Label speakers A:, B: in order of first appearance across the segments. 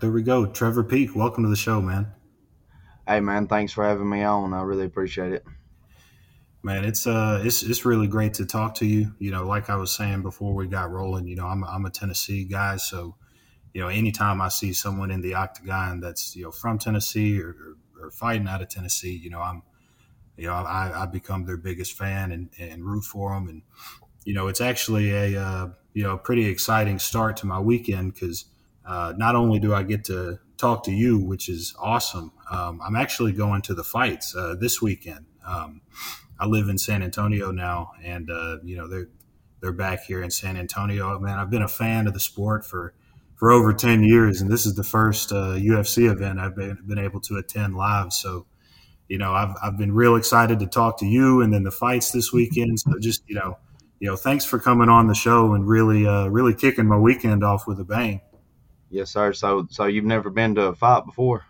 A: There we go. Trevor Peek, welcome to the show, man.
B: Hey, man, thanks for having me on. I really appreciate it.
A: Man, it's uh, it's it's really great to talk to you. You know, like I was saying before we got rolling, you know, I'm I'm a Tennessee guy, so you know, anytime I see someone in the octagon that's you know from Tennessee or, or, or fighting out of Tennessee, you know, I'm you know I, I become their biggest fan and, and root for them, and you know, it's actually a uh, you know pretty exciting start to my weekend because uh, not only do I get to talk to you, which is awesome, um, I'm actually going to the fights uh, this weekend. Um, I live in San Antonio now, and uh, you know they're they're back here in San Antonio. Man, I've been a fan of the sport for for over ten years, and this is the first UFC uh, event I've been, been able to attend live. So, you know, I've I've been real excited to talk to you, and then the fights this weekend. So, just you know, you know, thanks for coming on the show and really uh, really kicking my weekend off with a bang.
B: Yes, sir. So, so you've never been to a fight before?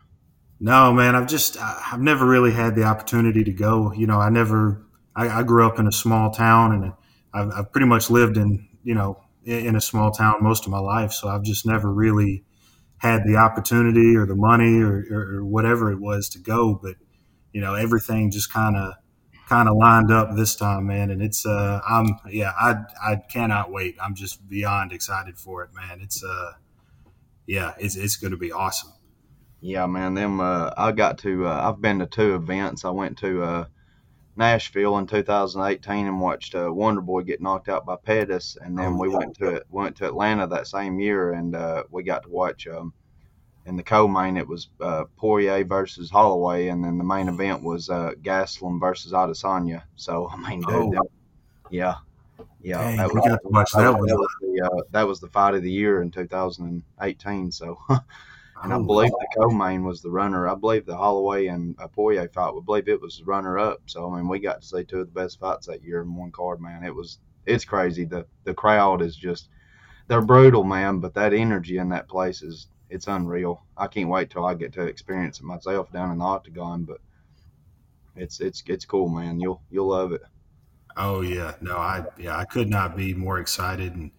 A: No, man. I've just I've never really had the opportunity to go. You know, I never. I, I grew up in a small town, and I've, I've, pretty much lived in you know in a small town most of my life. So I've just never really had the opportunity or the money or, or, or whatever it was to go. But you know, everything just kind of kind of lined up this time, man. And it's uh, I'm yeah, I I cannot wait. I'm just beyond excited for it, man. It's uh, yeah, it's it's going to be awesome.
B: Yeah, man. Them uh, I got to. Uh, I've been to two events. I went to uh, Nashville in 2018 and watched uh, Wonder Boy get knocked out by Pettis, and then oh, we yeah. went to it went to Atlanta that same year, and uh, we got to watch. Um, in the co-main, it was uh, Poirier versus Holloway, and then the main event was uh, Gastelum versus Adesanya. So I mean, dude, oh. that, yeah, yeah, Dang, that, was, that, was, that, was the, uh, that was the fight of the year in 2018. So And I oh, believe the co-main was the runner. I believe the Holloway and Poirier fight. We believe it was the runner-up. So I mean, we got to see two of the best fights that year in one card. Man, it was it's crazy. The the crowd is just they're brutal, man. But that energy in that place is it's unreal. I can't wait till I get to experience it myself down in the octagon. But it's it's it's cool, man. You'll you'll love it.
A: Oh yeah, no, I yeah, I could not be more excited and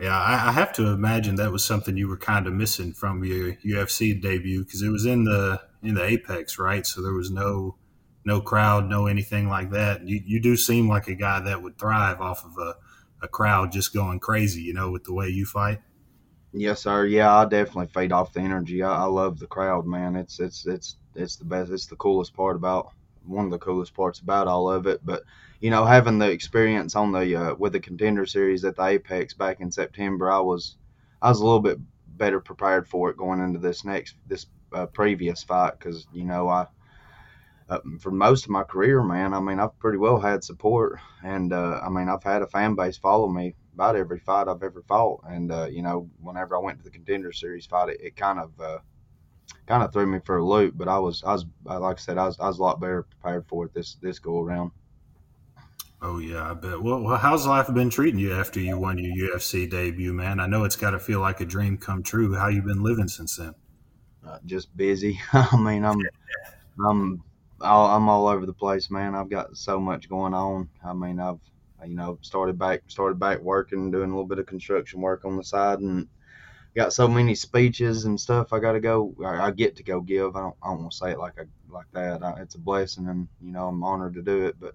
A: yeah, I, I, have to imagine that was something you were kind of missing from your UFC debut because it was in the in the Apex, right? So there was no no crowd, no anything like that. You you do seem like a guy that would thrive off of a, a crowd just going crazy, you know, with the way you fight.
B: Yes, sir. Yeah, I definitely fade off the energy. I, I love the crowd, man. It's it's it's it's the best. It's the coolest part about one of the coolest parts about all of it. But you know, having the experience on the uh, with the contender series at the Apex back in September, I was I was a little bit better prepared for it going into this next this uh, previous fight because you know I. Uh, for most of my career, man, I mean, I've pretty well had support, and uh, I mean, I've had a fan base follow me about every fight I've ever fought, and uh, you know, whenever I went to the contender series fight, it, it kind of uh, kind of threw me for a loop. But I was, I was, like I said, I was, I was a lot better prepared for it this this go around.
A: Oh yeah, I bet. Well, how's life been treating you after you won your UFC debut, man? I know it's got to feel like a dream come true. How you been living since then?
B: Uh, just busy. I mean, I'm, I'm, I'm all over the place, man. I've got so much going on. I mean, I've, you know, started back, started back working, doing a little bit of construction work on the side, and got so many speeches and stuff I got to go. I, I, get to go give. I don't. I don't want to say it like a like that. I, it's a blessing, and you know I'm honored to do it. But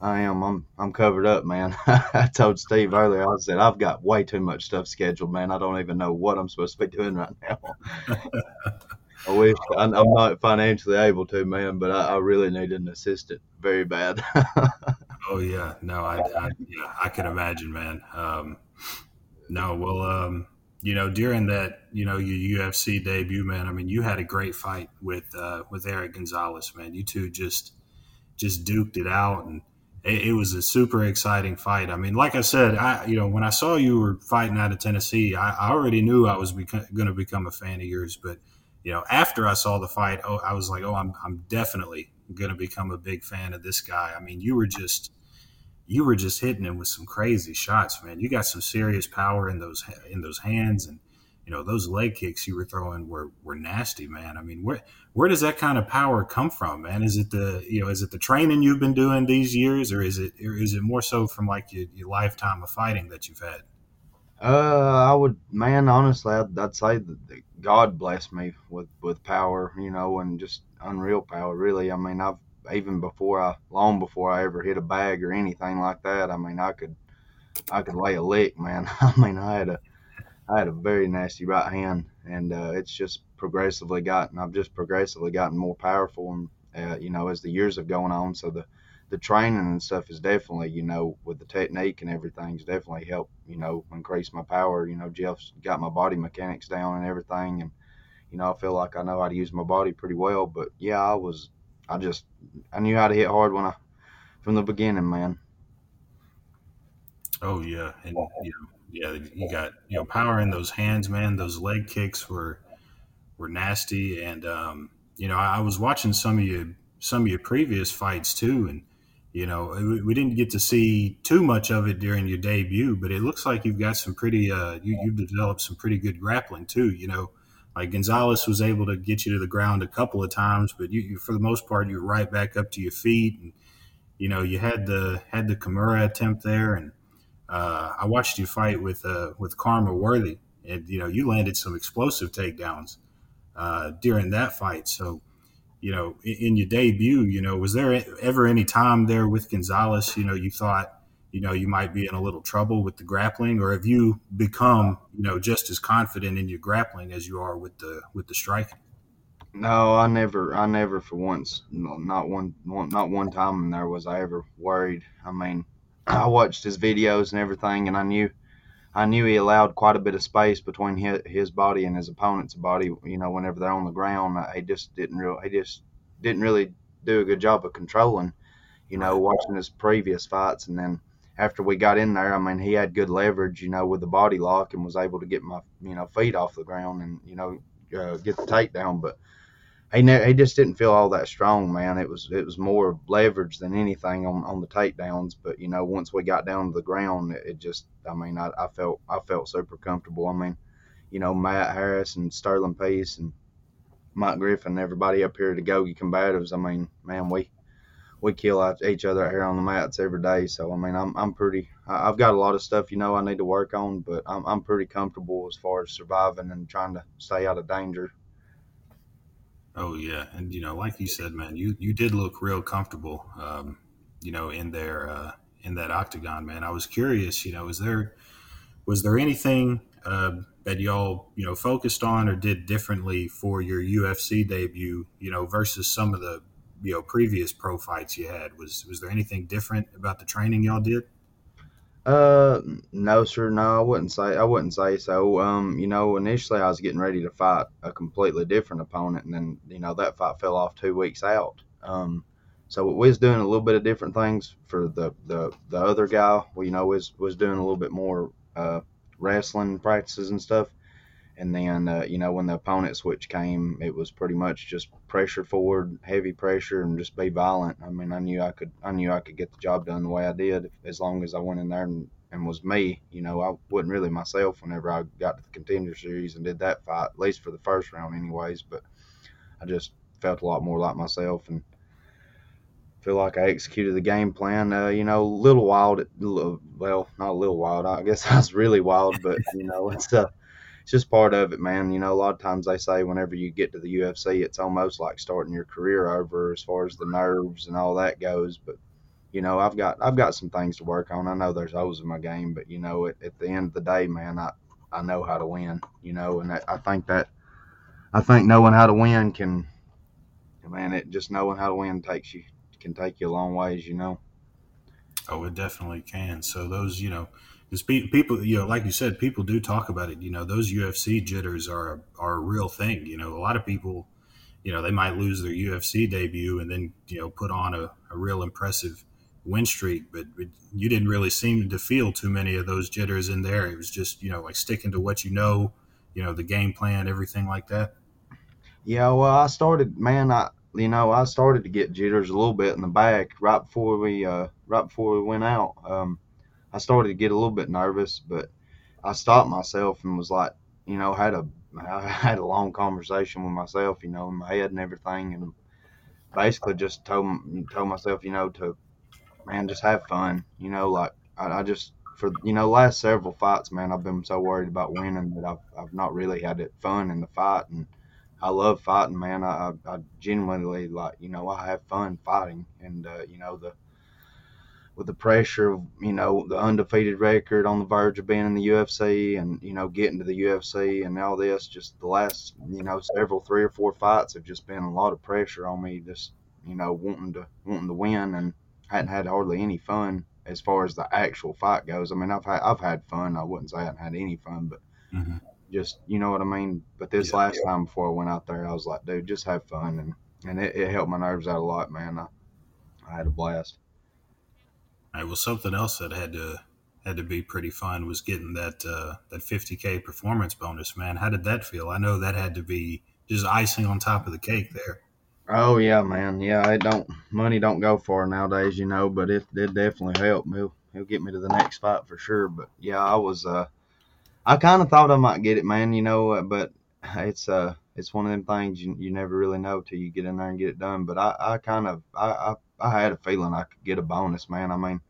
B: I am. I'm. I'm covered up, man. I told Steve earlier. I said I've got way too much stuff scheduled, man. I don't even know what I'm supposed to be doing right now. I wish I, am not financially able to, man, but I, I really need an assistant very bad.
A: oh yeah, no, I, I, yeah, I can imagine, man. Um, no, well, um, you know, during that, you know, your UFC debut, man, I mean, you had a great fight with uh, with Erick Gonzalez, man. You two just just duked it out, and it, it was a super exciting fight. I mean, like I said, I you know, when I saw you were fighting out of Tennessee, I, I already knew I was going to become a fan of yours. But you know, after I saw the fight, oh, I was like, oh, I'm I'm definitely going to become a big fan of this guy. I mean, you were just you were just hitting him with some crazy shots, man. You got some serious power in those in those hands, and you know those leg kicks you were throwing were were nasty, man. I mean, where where does that kind of power come from, man? Is it the you know is it the training you've been doing these years, or is it or is it more so from like your, your lifetime of fighting that you've had?
B: Uh, I would, man. Honestly, I'd, I'd say that God blessed me with with power, you know, and just unreal power. Really, I mean, I've even before I, long before I ever hit a bag or anything like that. I mean, I could, I could lay a lick, man. I mean, I had a, I had a very nasty right hand, and uh, it's just progressively gotten. I've just progressively gotten more powerful, and uh, you know, as the years have gone on. So the, the training and stuff is definitely, you know, with the technique and everything's definitely helped, you know, increase my power. You know, Jeff's got my body mechanics down and everything, and you know, I feel like I know how to use my body pretty well. But yeah, I was, I just, I knew how to hit hard when I, from the beginning, man.
A: Oh yeah, and you know, yeah, you got you know power in those hands, man. Those leg kicks were were nasty, and um, you know, I, I was watching some of your some of your previous fights too, and you know, we, we didn't get to see too much of it during your debut, but it looks like you've got some pretty, uh, you, you've developed some pretty good grappling too. You know, like Gonzalez was able to get you to the ground a couple of times, but you, you for the most part, you're right back up to your feet, and you know, you had the had the Kimura attempt there, and uh, I watched you fight with uh, with Khama Worthy, and you know, you landed some explosive takedowns uh, during that fight. So, you know, in, in, your debut, you know, was there ever any time there with Gonzalez, you know, you thought, you know, you might be in a little trouble with the grappling, or have you become, you know, just as confident in your grappling as you are with the with the striking?
B: No, I never, I never for once, not one, not one time in there was I ever worried. I mean, I watched his videos and everything, and I knew I knew he allowed quite a bit of space between his, his body and his opponent's body. You know, whenever they're on the ground, he just didn't real he just didn't really do a good job of controlling. You know, watching his previous fights, and then after we got in there, I mean, he had good leverage. You know, with the body lock, and was able to get my you know feet off the ground and you know uh, get the takedown. But he ne- he just didn't feel all that strong, man. It was it was more leverage than anything on, on the takedowns. But you know, once we got down to the ground, it, it just I mean, I, I felt I felt super comfortable. I mean, you know, Matt Harris and Sterling Peace and Mike Griffin, everybody up here to Gogi combatives. I mean, man, we we kill each other here on the mats every day. So I mean, I'm I'm pretty. I've got a lot of stuff, you know, I need to work on, but I'm I'm pretty comfortable as far as surviving and trying to stay out of danger.
A: Oh yeah, and you know, like you said, man, you you did look real comfortable, um, you know, in there uh, in that octagon, man. I was curious, you know, was there was there anything uh, that y'all you know focused on or did differently for your UFC debut, you know, versus some of the you know previous pro fights you had? Was was there anything different about the training y'all did?
B: Uh, no, sir. No, I wouldn't say. I wouldn't say so. Um, you know, initially I was getting ready to fight a completely different opponent, and then you know that fight fell off two weeks out. Um, so we was doing a little bit of different things for the the the other guy. We you know was was doing a little bit more uh wrestling practices and stuff. And then, uh, you know, when the opponent switch came, it was pretty much just pressure forward, heavy pressure, and just be violent. I mean, I knew I could, I knew I could get the job done the way I did as long as I went in there and, and was me. You know, I wasn't really myself whenever I got to the contender series and did that fight, at least for the first round, anyways. But I just felt a lot more like myself and feel like I executed the game plan. Uh, you know, a little wild. Well, not a little wild. I guess I was really wild, but you know, it's uh, it's just part of it, man. You know, a lot of times they say whenever you get to the UFC, it's almost like starting your career over as far as the nerves and all that goes. But you know, I've got I've got some things to work on. I know there's holes in my game, but you know, at, at the end of the day, man, I I know how to win. You know, and I think that I think knowing how to win can, man, it just knowing how to win takes you can take you a long ways. You know.
A: Oh, it definitely can. So those, you know, because people, you know, like you said, people do talk about it. You know, those UFC jitters are are a real thing. You know, a lot of people, you know, they might lose their UFC debut and then you know put on a, a real impressive win streak, but, but you didn't really seem to feel too many of those jitters in there. It was just you know like sticking to what you know, you know, the game plan, everything like that.
B: Yeah, well, I started, man. I you know I started to get jitters a little bit in the back right before we uh right before we went out. Um, I started to get a little bit nervous, but I stopped myself and was like, you know, had a I had a long conversation with myself, you know, in my head and everything, and basically just told told myself, you know, to man, just have fun, you know, like I, I just for you know last several fights, man, I've been so worried about winning that I've I've not really had it fun in the fight, and I love fighting, man. I I genuinely like you know I have fun fighting, and uh, you know the with the pressure of you know the undefeated record on the verge of being in the UFC and you know getting to the UFC and all this just the last you know several three or four fights have just been a lot of pressure on me just you know wanting to wanting to win and hadn't had hardly any fun as far as the actual fight goes. I mean I've had I've had fun. I wouldn't say I haven't had any fun, but mm-hmm. just you know what I mean. But this yeah, last yeah. time before I went out there, I was like, dude, just have fun and and it, it helped my nerves out a lot, man. I, I had a blast.
A: Was something else that had to had to be pretty fun was getting that uh, that 50k performance bonus. Man, how did that feel? I know that had to be just icing on top of the cake there.
B: Oh yeah, man. Yeah, it don't money don't go far nowadays, you know, but it it definitely helped. He'll he'll get me to the next fight for sure. But yeah, I was uh I kind of thought I might get it, man. You know, uh, but it's uh it's one of them things you, you never really know till you get in there and get it done. But I, I kind of I, I I had a feeling I could get a bonus, man. I mean,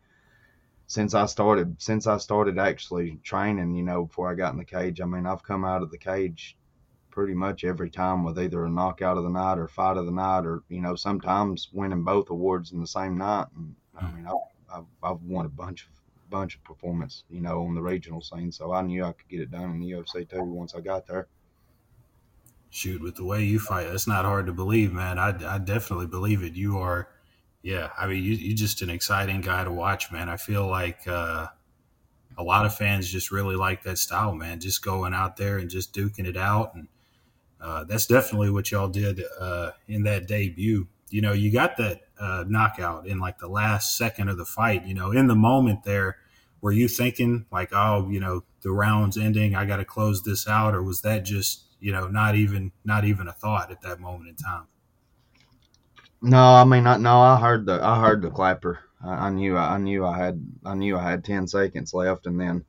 B: since I started since I started actually training, you know, before I got in the cage, I mean, I've come out of the cage pretty much every time with either a knockout of the night or fight of the night, or you know, sometimes winning both awards in the same night. And I hmm. mean, I've, I've, I've won a bunch of bunch of performance, you know, on the regional scene. So I knew I could get it done in the UFC too once I got there.
A: Shoot, with the way you fight, it's not hard to believe, man. I, I definitely believe it. You are yeah, I mean, you, you're just an exciting guy to watch, man. I feel like uh, a lot of fans just really like that style, man. Just going out there and just duking it out, and uh, that's definitely what y'all did uh, in that debut. You know, you got that uh, knockout in like the last second of the fight. You know, in the moment there, were you thinking like, oh, you know, the round's ending, I got to close this out, or was that just you know not even not even a thought at that moment in time?
B: No, I mean, I, no, I heard the I heard the clapper. I, I knew I, I knew I had I knew I had ten seconds left, and then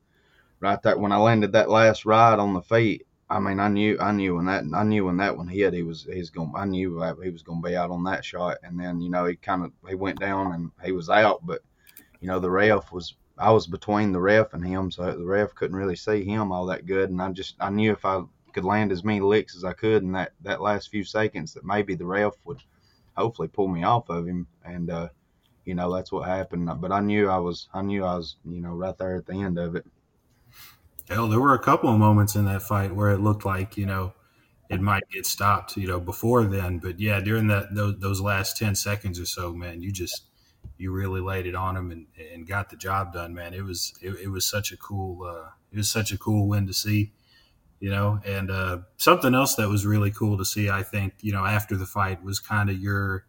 B: right there when I landed that last ride on the feet, I mean, I knew I knew when that I knew when that one hit, he was he's going. I knew he was going to be out on that shot, and then you know he kind of he went down and he was out, but you know the ref was I was between the ref and him, so the ref couldn't really see him all that good, and I just I knew if I could land as many licks as I could in that that last few seconds, that maybe the ref would hopefully pull me off of him. And uh, you know that's what happened. But I knew I was I knew I was you know right there at the end of it.
A: Hell, there were a couple of moments in that fight where it looked like you know it might get stopped, you know, before then. But yeah, during that those, those last ten seconds or so, man, you just you really laid it on him and, and got the job done, man. It was it, it was such a cool uh, it was such a cool win to see you know. And uh, something else that was really cool to see, I think, you know, after the fight was kind of your,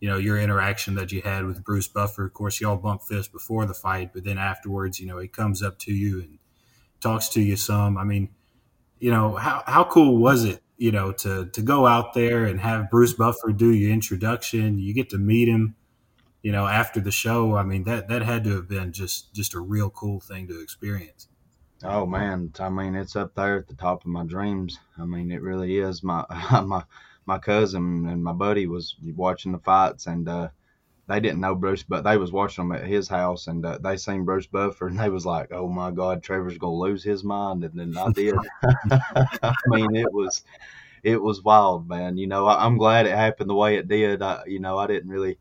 A: you know, your interaction that you had with Bruce Buffer. Of course, y'all bumped fists before the fight, but then afterwards, you know, he comes up to you and talks to you some. I mean, you know, how how cool was it, you know, to to go out there and have Bruce Buffer do your introduction? You get to meet him you know after the show i mean that that had to have been just just a real cool thing to experience
B: Oh man, I mean it's up there at the top of my dreams. I mean it really is. My my my cousin and my buddy was watching the fights and uh, they didn't know Bruce, but they was watching them at his house and uh, they seen Bruce Buffer and they was like, "Oh my God, Trevor's gonna lose his mind," and then I did. I mean it was it was wild, man. You know I, am glad it happened the way it did. I, you know I didn't really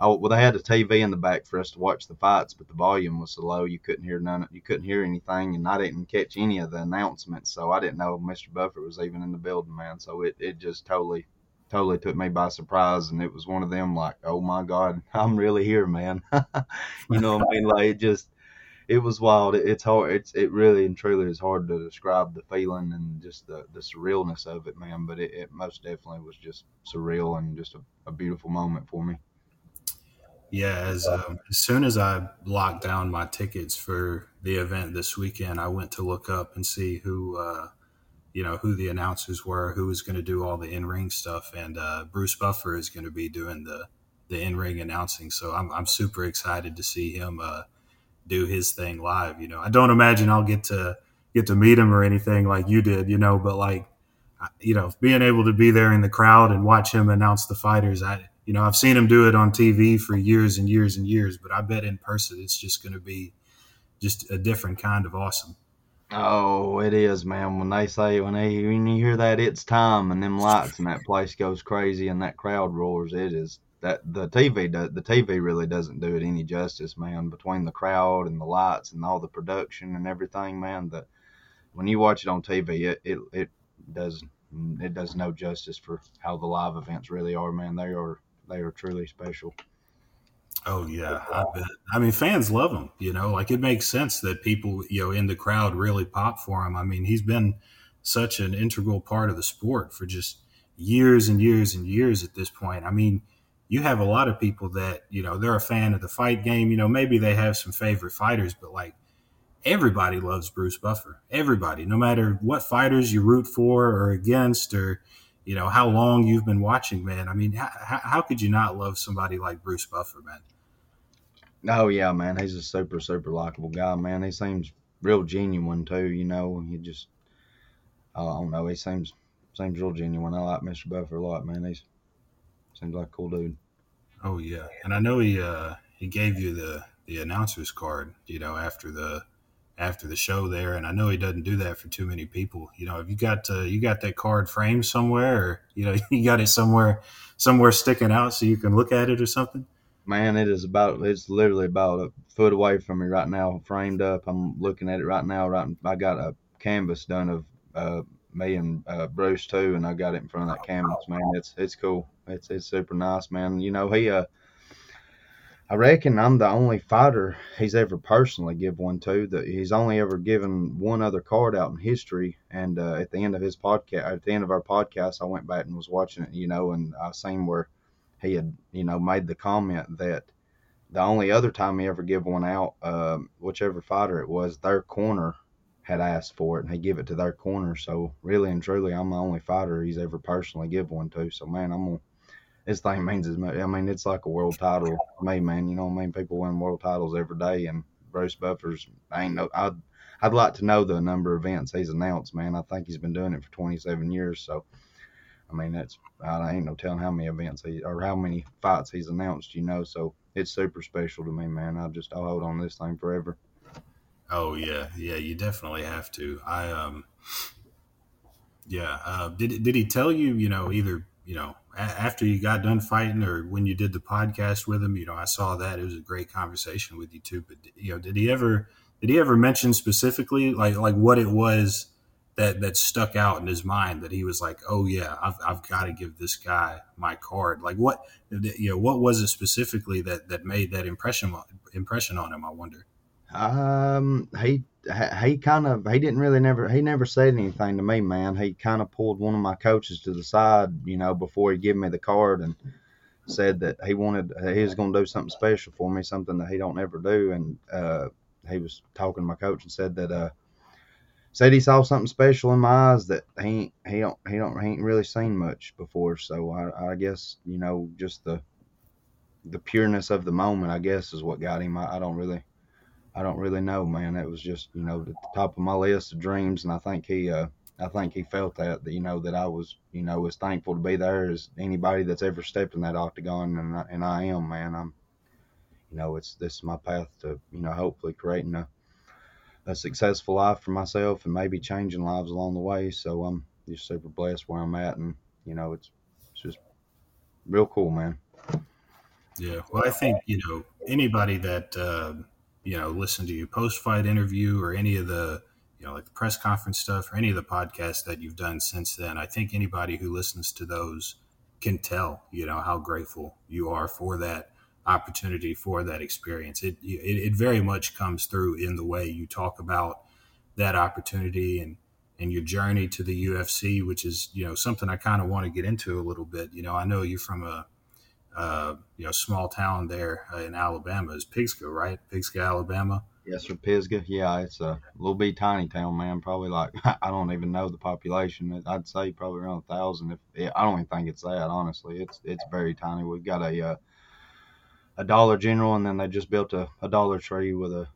B: Oh, well, they had a TV in the back for us to watch the fights, but the volume was so low you couldn't hear none. You couldn't hear anything, and I didn't catch any of the announcements, so I didn't know Mr. Buffer was even in the building, man. So it, it just totally, totally took me by surprise, and it was one of them like, oh my God, I'm really here, man. you know what I mean? Like it just, it was wild. It, it's hard. It's it really and truly is hard to describe the feeling and just the the surrealness of it, man. But it, it most definitely was just surreal and just a, a beautiful moment for me.
A: Yeah, as um, as soon as I locked down my tickets for the event this weekend, I went to look up and see who, uh, you know, who the announcers were, who was going to do all the in ring stuff, and uh, Bruce Buffer is going to be doing the the in ring announcing. So I'm I'm super excited to see him uh, do his thing live. You know, I don't imagine I'll get to get to meet him or anything like you did, you know, but like, you know, being able to be there in the crowd and watch him announce the fighters, I you know, I've seen him do it on TV for years and years and years, but I bet in person it's just going to be just a different kind of awesome.
B: Oh, it is, man. When they say when they when you hear that it's time and them lights and that place goes crazy and that crowd roars, it is that the TV the TV really doesn't do it any justice, man. Between the crowd and the lights and all the production and everything, man. That when you watch it on TV, it it, it does it does no justice for how the live events really are, man. They are they are truly special.
A: Oh yeah, I bet. I mean, fans love him. You know, like it makes sense that people, you know, in the crowd really pop for him. I mean, he's been such an integral part of the sport for just years and years and years at this point. I mean, you have a lot of people that you know they're a fan of the fight game. You know, maybe they have some favorite fighters, but like everybody loves Bruce Buffer. Everybody, no matter what fighters you root for or against, or you know how long you've been watching, man. I mean, how, how could you not love somebody like Bruce Buffer, man?
B: Oh yeah, man, he's a super super likable guy, man. He seems real genuine too. You know, he just I don't know. He seems seems real genuine. I like Mr. Buffer a lot, man. He's seems like a cool dude.
A: Oh yeah, and I know he uh he gave you the the announcer's card, you know, after the after the show there, and I know he doesn't do that for too many people. You know, if you got uh, you got that card framed somewhere, or you know, you got it somewhere somewhere sticking out so you can look at it or something.
B: Man, it is about it's literally about a foot away from me right now, framed up. I'm looking at it right now. Right, I got a canvas done of uh, me and uh, Bruce too, and I got it in front of that canvas. Man, it's it's cool. It's it's super nice, man. You know, he uh I reckon I'm the only fighter he's ever personally give one to. That he's only ever given one other card out in history. And uh, at the end of his podcast, at the end of our podcast, I went back and was watching it, you know, and I seen where he had, you know, made the comment that the only other time he ever give one out, uh, whichever fighter it was, their corner had asked for it, and he give it to their corner. So really and truly, I'm the only fighter he's ever personally give one to. So man, I'm gonna this thing means as much. I mean, it's like a world title to me, man. You know what I mean? People win world titles every day, and Bruce Buffer's. I ain't no. I'd I'd like to know the number of events he's announced, man. I think he's been doing it for 27 years, so. I mean, that's I ain't no telling how many events he or how many fights he's announced, you know. So it's super special to me, man. I just I'll hold on this thing forever.
A: Oh yeah, yeah, you definitely have to. I um, yeah. Uh, did did he tell you, you know, either you know after you got done fighting or when you did the podcast with him, you know, I saw that it was a great conversation with you too. But you know, did he ever did he ever mention specifically like like what it was that that stuck out in his mind that he was like, oh yeah, I've I've got to give this guy my card. Like what you know, what was it specifically that that made that impression impression on him? I wonder.
B: Um, he he kind of he didn't really never he never said anything to me, man. He kind of pulled one of my coaches to the side, you know, before he gave me the card and said that he wanted he was going to do something special for me, something that he don't ever do. And uh, he was talking to my coach and said that uh, said he saw something special in my eyes that he he don't he don't he ain't really seen much before. So I, I guess you know just the the pureness of the moment, I guess, is what got him. I, I don't really I don't really know, man. It was just, you know, at the top of my list of dreams, and I think he, uh, I think he felt that, that you know, that I was, you know, as thankful to be there as anybody that's ever stepped in that octagon, and I, and I am, man. I'm, you know, it's this is my path to, you know, hopefully creating a, a successful life for myself and maybe changing lives along the way. So I'm just super blessed where I'm at, and you know, it's, it's just real cool, man.
A: Yeah, well, I think you know anybody that. Uh, you know, listen to your post fight interview or any of the, you know, like the press conference stuff or any of the podcasts that you've done since then, I think anybody who listens to those can tell, you know, how grateful you are for that opportunity, for that experience. It, it, it very much comes through in the way you talk about that opportunity and, and your journey to the UFC, which is, you know, something I kind of want to get into a little bit. You know, I know you're from a, uh, you know, small town there uh, in Alabama is Pisgah, right? Pisgah, Alabama.
B: Yes, sir, Pisgah. Yeah, it's a little bit tiny town, man. Probably like I don't even know the population. I'd say probably around a thousand. If I don't even think it's that, honestly. It's it's very tiny. We've got a uh, a Dollar General, and then they just built a, a Dollar Tree with a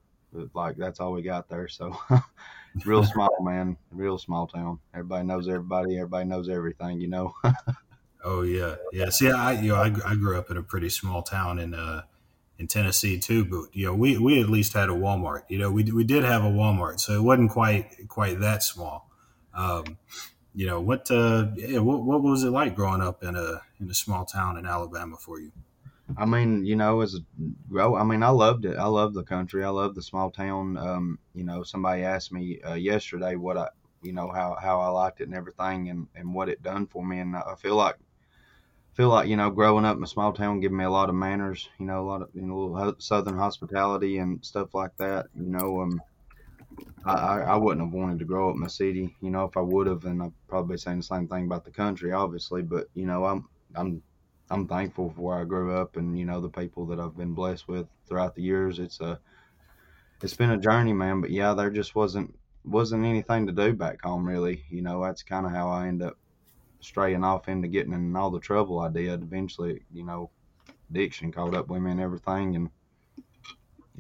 B: like that's all we got there. So real small, man. Real small town. Everybody knows everybody. Everybody knows everything. You know.
A: Oh yeah, yeah. See, I you know I, I grew up in a pretty small town in uh in Tennessee too. But you know, we we at least had a Walmart. You know, we we did have a Walmart, so it wasn't quite quite that small. Um, you know what? Uh, yeah, what what was it like growing up in a in a small town in Alabama for you?
B: I mean, you know, as grow, I mean, I loved it. I love the country. I love the small town. Um, you know, somebody asked me uh, yesterday what I, you know, how how I liked it and everything, and and what it done for me. And I feel like feel like you know growing up in a small town gave me a lot of manners you know a lot of you know southern hospitality and stuff like that you know um I, I wouldn't have wanted to grow up in a city you know if i would have and i'd probably saying the same thing about the country obviously but you know i'm i'm i'm thankful for where i grew up and you know the people that i've been blessed with throughout the years. It's a it's been a journey man but yeah there just wasn't wasn't anything to do back home really you know that's kind of how i end up straying off into getting in all the trouble I did. Eventually, you know, addiction caught up with me and everything, and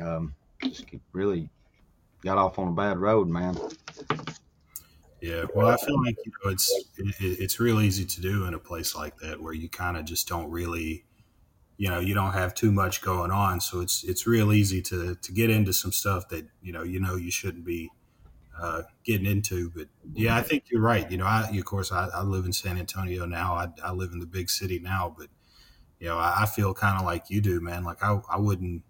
B: um, just really got off on a bad road, man.
A: Yeah, well, I feel like you know it's it, it's real easy to do in a place like that where you kind of just don't really, you know, you don't have too much going on, so it's it's real easy to to get into some stuff that you know you know you shouldn't be uh, getting into. But yeah, I think you're right. You know, I of course I, I live in San Antonio now. I, I, live in the big city now, but you know, I, I feel kind of like you do, man. Like I, I wouldn't,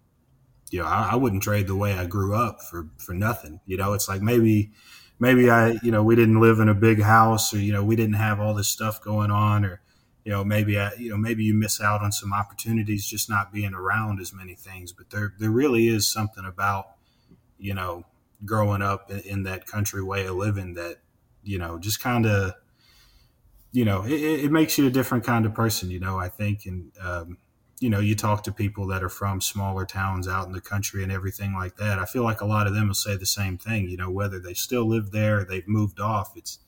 A: you know, I, I, wouldn't trade the way I grew up for for nothing. You know, it's like maybe maybe I, you know, we didn't live in a big house, or you know, we didn't have all this stuff going on, or you know, maybe I, you know, maybe you miss out on some opportunities just not being around as many things. But there there really is something about you know growing up in, in that country way of living that you know just kind of you know it, it, makes you a different kind of person you know i think. And um, you know you talk to people that are from smaller towns out in the country and everything like that. I feel like a lot of them will say the same thing you know whether they still live there they've moved off it's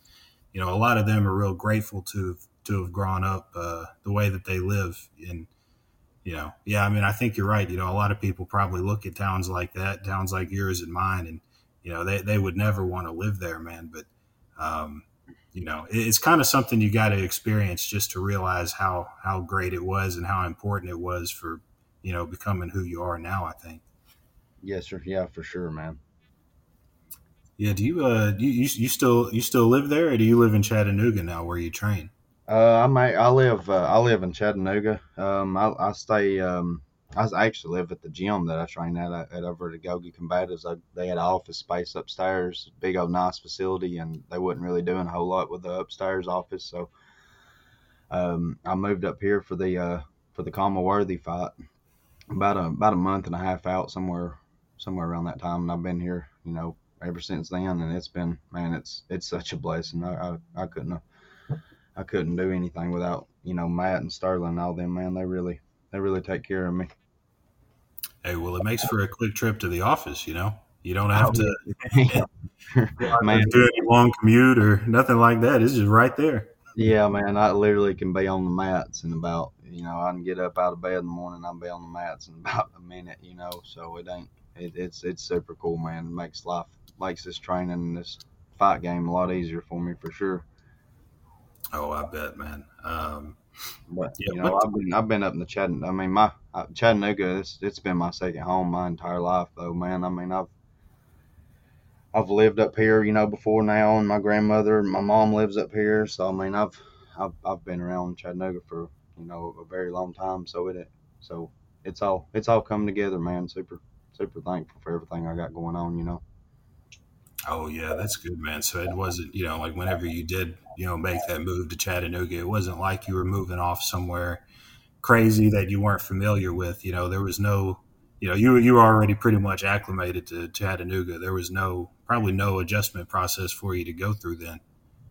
A: you know a lot of them are real grateful to to have grown up uh, the way that they live. And you know yeah i mean i think you're right you know a lot of people probably look at towns like that towns like yours and mine and you know, they, they would never want to live there, man. But, um, you know, it's kind of something you got to experience just to realize how, how great it was and how important it was for, you know, becoming who you are now, I think.
B: Yes, sir. Yeah, for sure, man.
A: Yeah. Do you, uh, you, you, you still, you still live there or do you live in Chattanooga now where you train?
B: Uh, I might, I live, uh, I live in Chattanooga. Um, I, I stay, um, I actually live at the gym that I train at at over at Gogi Combatives. I, they had office space upstairs, big old nice facility, and they wasn't really doing a whole lot with the upstairs office. So um, I moved up here for the uh, for the Khama Worthy fight about a about a month and a half out somewhere somewhere around that time, and I've been here, you know, ever since then. And it's been man, it's it's such a blessing. I I, I couldn't I couldn't do anything without you know Matt and Sterling and all them. Man, they really they really take care of me.
A: Hey, well, it makes for a quick trip to the office. You know, you don't have to man. do any long commute or nothing like that. It's just right there.
B: Yeah, man, I literally can be on the mats in about you know I can get up out of bed in the morning. I'll be on the mats in about a minute. You know, so it ain't it, it's it's super cool, man. It makes life makes this training and this fight game a lot easier for me for sure.
A: Oh, I bet, man. Um,
B: but yeah, you know? I've been I've been up in the Chattanooga. I mean, my uh, Chattanooga. It's it's been my second home my entire life, though, man. I mean, I've I've lived up here, you know, before now, and my grandmother, my mom lives up here. So I mean, I've I've I've been around Chattanooga for you know a very long time. So it so it's all it's all come together, man. Super super thankful for everything I got going on, you know.
A: Oh yeah, that's good, man. So it wasn't, you know, like whenever you did, you know, make that move to Chattanooga, it wasn't like you were moving off somewhere crazy that you weren't familiar with. You know, there was no, you know, you you were already pretty much acclimated to Chattanooga. There was no probably no adjustment process for you to go through then.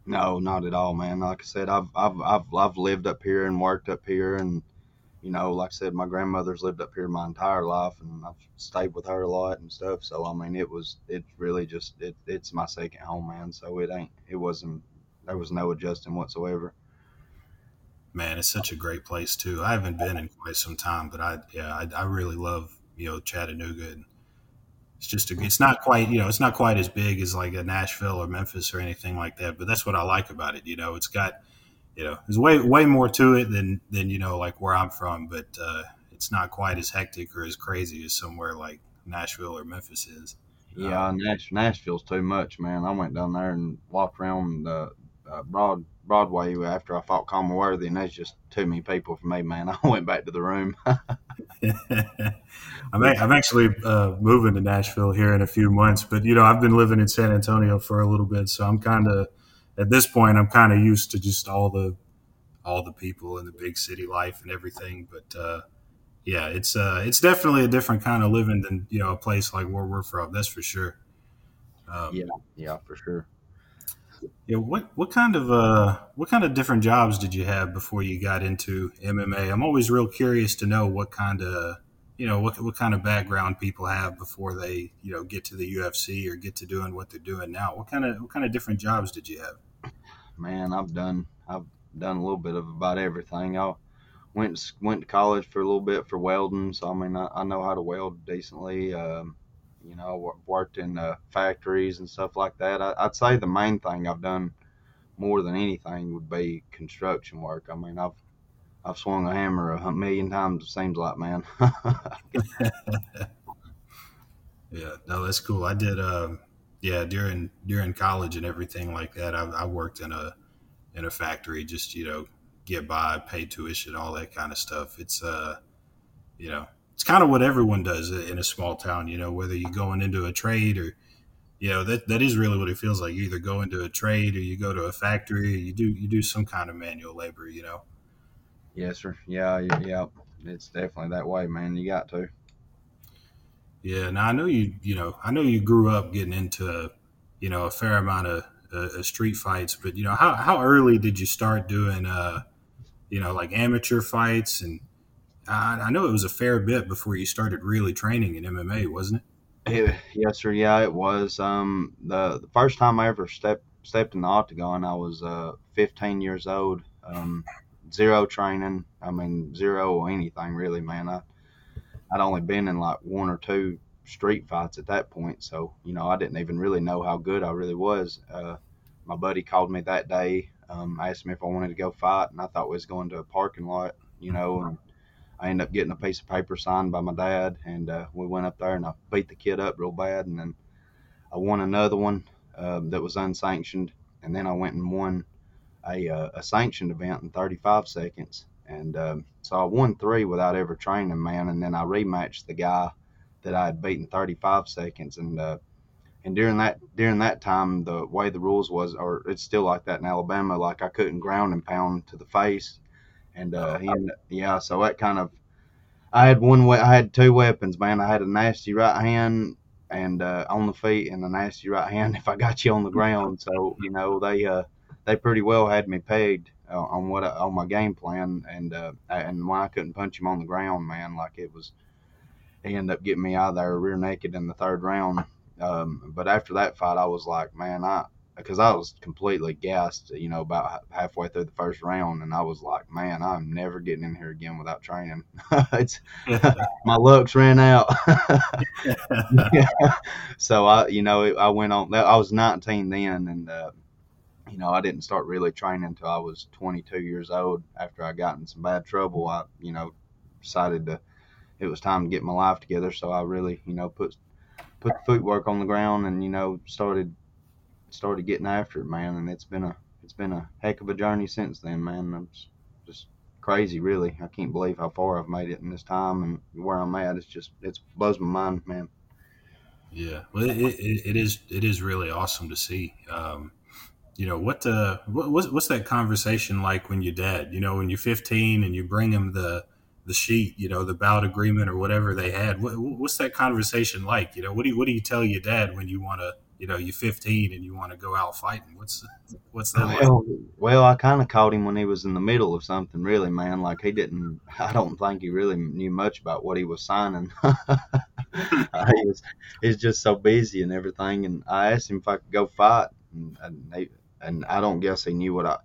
B: No, not at all, man. Like I said, I've I've I've, I've lived up here and worked up here and you know, like I said, my grandmother's lived up here my entire life, and I've stayed with her a lot and stuff. So I mean, it was it really just it, it's my second home, man. So it ain't it wasn't there was no adjusting whatsoever.
A: Man, it's such a great place too. I haven't been in quite some time, but I yeah, I, I really love you know Chattanooga. And it's just a, it's not quite you know it's not quite as big as like a Nashville or Memphis or anything like that, but that's what I like about it. You know, it's got you know, there's way way more to it than than you know like where I'm from. But uh, it's not quite as hectic or as crazy as somewhere like Nashville or Memphis is.
B: Yeah, um, Nash, Nashville's too much, man. I went down there and walked around the uh, Broad Broadway after I fought Khama Worthy, and that's just too many people for me, man. I went back to the room.
A: I'm, a, I'm actually uh, moving to Nashville here in a few months, but you know I've been living in San Antonio for a little bit, so I'm kind of at this point I'm kind of used to just all the all the people and the big city life and everything. But uh, yeah, it's uh, it's definitely a different kind of living than you know a place like where we're from. That's for sure.
B: Um, yeah, yeah, for sure.
A: Yeah, what what kind of uh what kind of different jobs did you have before you got into MMA? I'm always real curious to know what kind of you know what what kind of background people have before they you know get to the UFC or get to doing what they're doing now. What kind of what kind of different jobs did you have?
B: Man, I've done I've done a little bit of about everything. I went went to college for a little bit for welding, so I mean I, I know how to weld decently. Um, you know, worked in uh, factories and stuff like that. I, would say the main thing I've done more than anything would be construction work. I mean, I've I've swung a hammer a million times. It seems like, man.
A: yeah, no, that's cool. I did, uh, yeah, during during college and everything like that. I, I worked in a in a factory, just you know, get by, pay tuition, all that kind of stuff. It's uh, you know, it's kind of what everyone does in a small town, you know, whether you're going into a trade or, you know, that, that is really what it feels like. You either go into a trade or you go to a factory, or you do, you do some kind of manual labor, you know?
B: Yes, sir. Yeah. Yeah. It's definitely that way, man. You got to.
A: Yeah. Now I know you, you know, I know you grew up getting into, you know, a fair amount of uh, street fights, but you know, how, how early did you start doing, uh, you know, like amateur fights and, I, I know it was a fair bit before you started really training in MMA, wasn't
B: it? Yes, sir. Yeah, it was. Um, the the first time I ever stepped stepped in the octagon, I was uh, 15 years old. Um, zero training. I mean, zero anything really, man. I I'd only been in like one or two street fights at that point, so you know I didn't even really know how good I really was. Uh, my buddy called me that day, um, asked me if I wanted to go fight, and I thought we was going to a parking lot, you know, and I ended up getting a piece of paper signed by my dad, and uh, we went up there and I beat the kid up real bad, and then I won another one um, that was unsanctioned, and then I went and won a, uh, a sanctioned event in 35 seconds, and um, so I won three without ever training, man, and then I rematched the guy that I had beaten 35 seconds, and uh, and during that during that time, the way the rules was, or it's still like that in Alabama, like I couldn't ground and pound to the face and uh, he yeah, so that kind of I had one way I had two weapons, man. I had a nasty right hand and uh, on the feet and a nasty right hand if I got you on the ground. So you know they uh, they pretty well had me pegged uh, on what I, on my game plan and uh, and when I couldn't punch him on the ground, man, like it was he ended up getting me out there rear naked in the third round. Um, but after that fight, I was like, man, I because I was completely gassed, you know, about halfway through the first round, and I was like, man, I'm never getting in here again without training. it's my looks ran out. yeah. So I, you know, I went on. I was 19 then, and uh, you know, I didn't start really training until I was 22 years old. After I got in some bad trouble, I, you know, decided to. It was time to get my life together, so I really, you know, put put the footwork on the ground and you know started started getting after it, man, and it's been a it's been a heck of a journey since then, man. I'm just crazy, really. I can't believe how far I've made it in this time and where I'm at. It's just it blows my mind, man.
A: Yeah, well, it, it, it is it is really awesome to see. Um, you know what the what, what's, what's that conversation like when you're dead? You know, when you're 15 and you bring him the the sheet, you know, the bout agreement or whatever they had. What, what's that conversation like? You know, what do you what do you tell your dad when you want to you know you're 15 and you want to go out fighting. What's what's that
B: well, like? well i kind of caught him when he was in the middle of something really man. Like he didn't i don't think he really knew much about what he was signing. Uh, he was he's just so busy and everything. And i asked him if i could go fight. And, and, he, and i don't guess he knew what i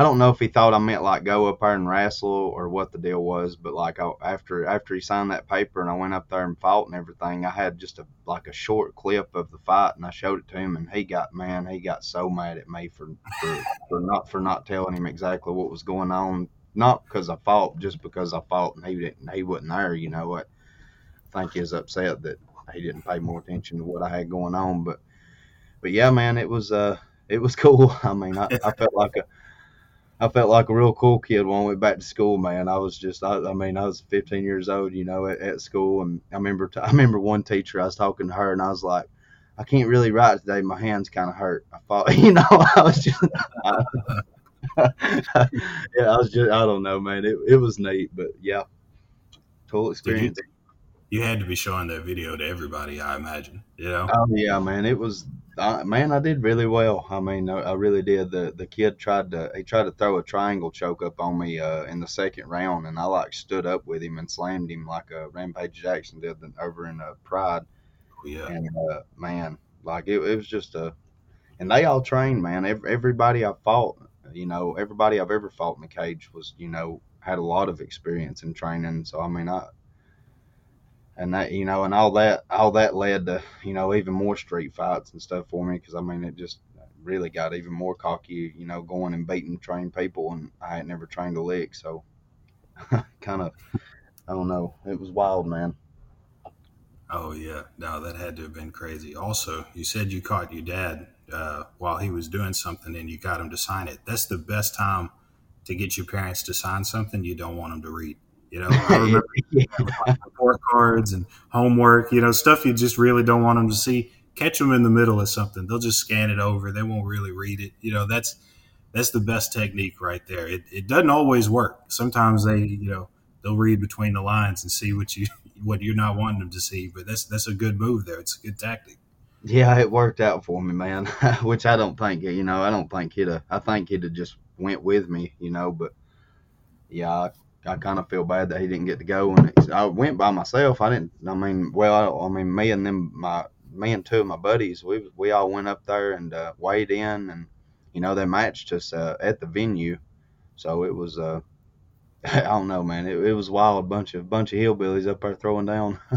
B: I don't know if he thought I meant like go up there and wrestle or what the deal was, but like I, after after he signed that paper and I went up there and fought and everything, I had just a like a short clip of the fight and I showed it to him and he got man he got so mad at me for for, for not for not telling him exactly what was going on not because I fought, just because I fought and he didn't, he wasn't there. You know what? I think he's upset that he didn't pay more attention to what I had going on. But, but yeah, man, it was uh, it was cool. I mean, I, I felt like a I felt like a real cool kid when I went back to school, man. I was just, I, I mean, I was 15 years old, you know, at, at school, and I remember, t- I remember one teacher, I was talking to her, and I was like, I can't really write today. My hands kind of hurt. I thought, you know, I was just, I, yeah, I was just, I don't know, man. It, it was neat, but yeah, cool experience.
A: You, you, had to be showing that video to everybody, I imagine. You know?
B: Oh yeah, man. It was, man. I did really well. I mean, I, I, really did. The the kid tried to, he tried to throw a triangle choke up on me uh, in the second round, and I like stood up with him and slammed him like a Rampage Jackson did over in uh, Pride.
A: Oh, yeah.
B: And uh, man, like it, it was just a, and they all trained, man. Every, everybody I fought you know, everybody I've ever fought in the cage was, you know, had a lot of experience in training. So I mean, I and that you know, and all that all that led to you know even more street fights and stuff for me because I mean it just really got even more cocky, you know, going and beating trained people, and I had never trained a lick, so kind of I don't know, it was wild, man.
A: Oh yeah, no, that had to have been crazy. Also, you said you caught your dad uh, while he was doing something and you got him to sign it. That's the best time to get your parents to sign something you don't want them to read. You know, I remember yeah. report cards and homework, you know, stuff you just really don't want them to see. Catch them in the middle of something. They'll just scan it over. They won't really read it. You know, that's that's the best technique right there. It, it doesn't always work. Sometimes they, you know, they'll read between the lines and see what you what you're not wanting them to see. But that's that's a good move there. It's a good tactic.
B: Yeah, it worked out for me, man. Which I don't think, you know, I don't think he'd have, I think he'd have just went with me, you know, but yeah, I, kind of feel bad that he didn't get to go. And I went by myself. I didn't, I mean, well, I, I, mean, me and them, my, me and two of my buddies, we, we all went up there and uh, weighed in and, you know, they matched us uh, at the venue. So it was, uh, I don't know, man. It, it was wild A bunch of bunch of hillbillies up there throwing down.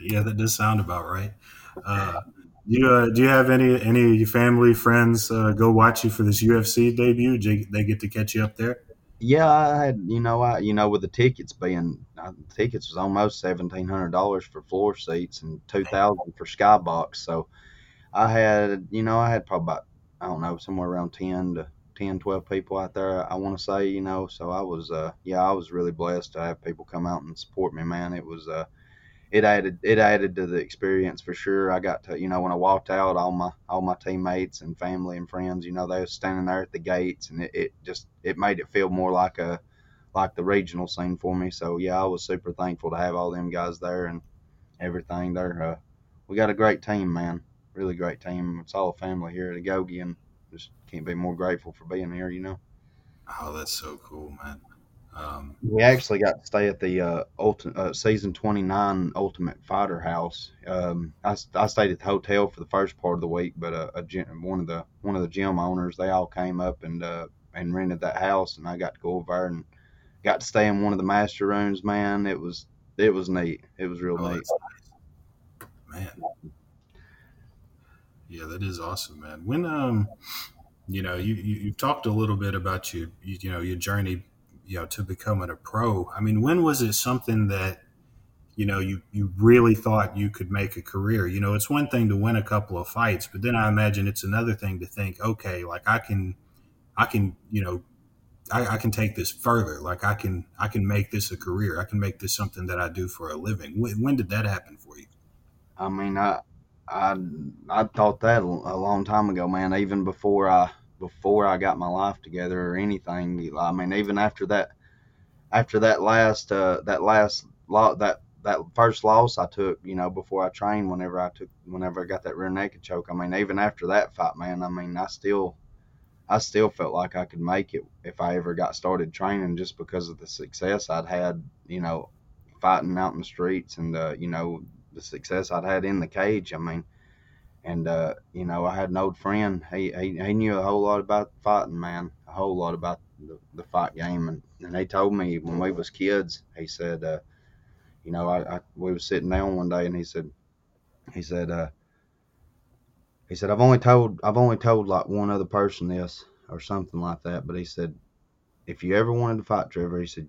A: yeah, that does sound about right. Uh, do you uh, do you have any any of your family friends uh, go watch you for this UFC debut? Did they get to catch you up there?
B: Yeah, I had you know I you know with the tickets being uh, tickets was almost seventeen hundred dollars for floor seats and two thousand for skybox. So I had you know I had probably about I don't know somewhere around ten to 10, 12 people out there. I want to say you know so I was uh yeah I was really blessed to have people come out and support me. Man, it was uh it added it added to the experience for sure. I got to you know when I walked out, all my all my teammates and family and friends, you know, they were standing there at the gates, and it, it just it made it feel more like a like the regional scene for me. So yeah, I was super thankful to have all them guys there and everything. There, uh, we got a great team, man. Really great team. It's all a family here at Agoge, and just can't be more grateful for being here. You know.
A: Oh, that's so cool, man.
B: Um, we actually got to stay at the uh, ulti- uh, season 29 Ultimate Fighter House. Um, I, I stayed at the hotel for the first part of the week, but uh, gym, one of the one of the gym owners they all came up and uh, and rented that house, and I got to go over there and got to stay in one of the master rooms. Man, it was it was neat. It was real oh, neat.
A: Nice. Man, yeah, that is awesome, man. When um, you know, you, you you've talked a little bit about you you, you know your journey you know to becoming a pro. I mean when was it something that you know you you really thought you could make a career? You know it's one thing to win a couple of fights but then i imagine it's another thing to think okay like i can i can you know I, I can take this further. Like i can i can make this a career. I can make this something that i do for a living. When, when did that happen for you?
B: I mean i i i thought that a long time ago man. Even before i before I got my life together or anything. I mean, even after that, after that last, uh, that last lot, that that first loss I took, you know, before I trained, whenever I took, whenever I got that rear naked choke. I mean, even after that fight, man, I mean, I still, I still felt like I could make it if I ever got started training, just because of the success I'd had, you know, fighting out in the streets and, uh, you know, the success I'd had in the cage. I mean, and uh, you know, I had an old friend. He, he he knew a whole lot about fighting, man. A whole lot about the, the fight game, and and he told me when we was kids. He said, uh, you know, I, I we was sitting down one day, and he said, he said, uh, he said, I've only told I've only told like one other person this or something like that, but he said, if you ever wanted to fight Trevor, he said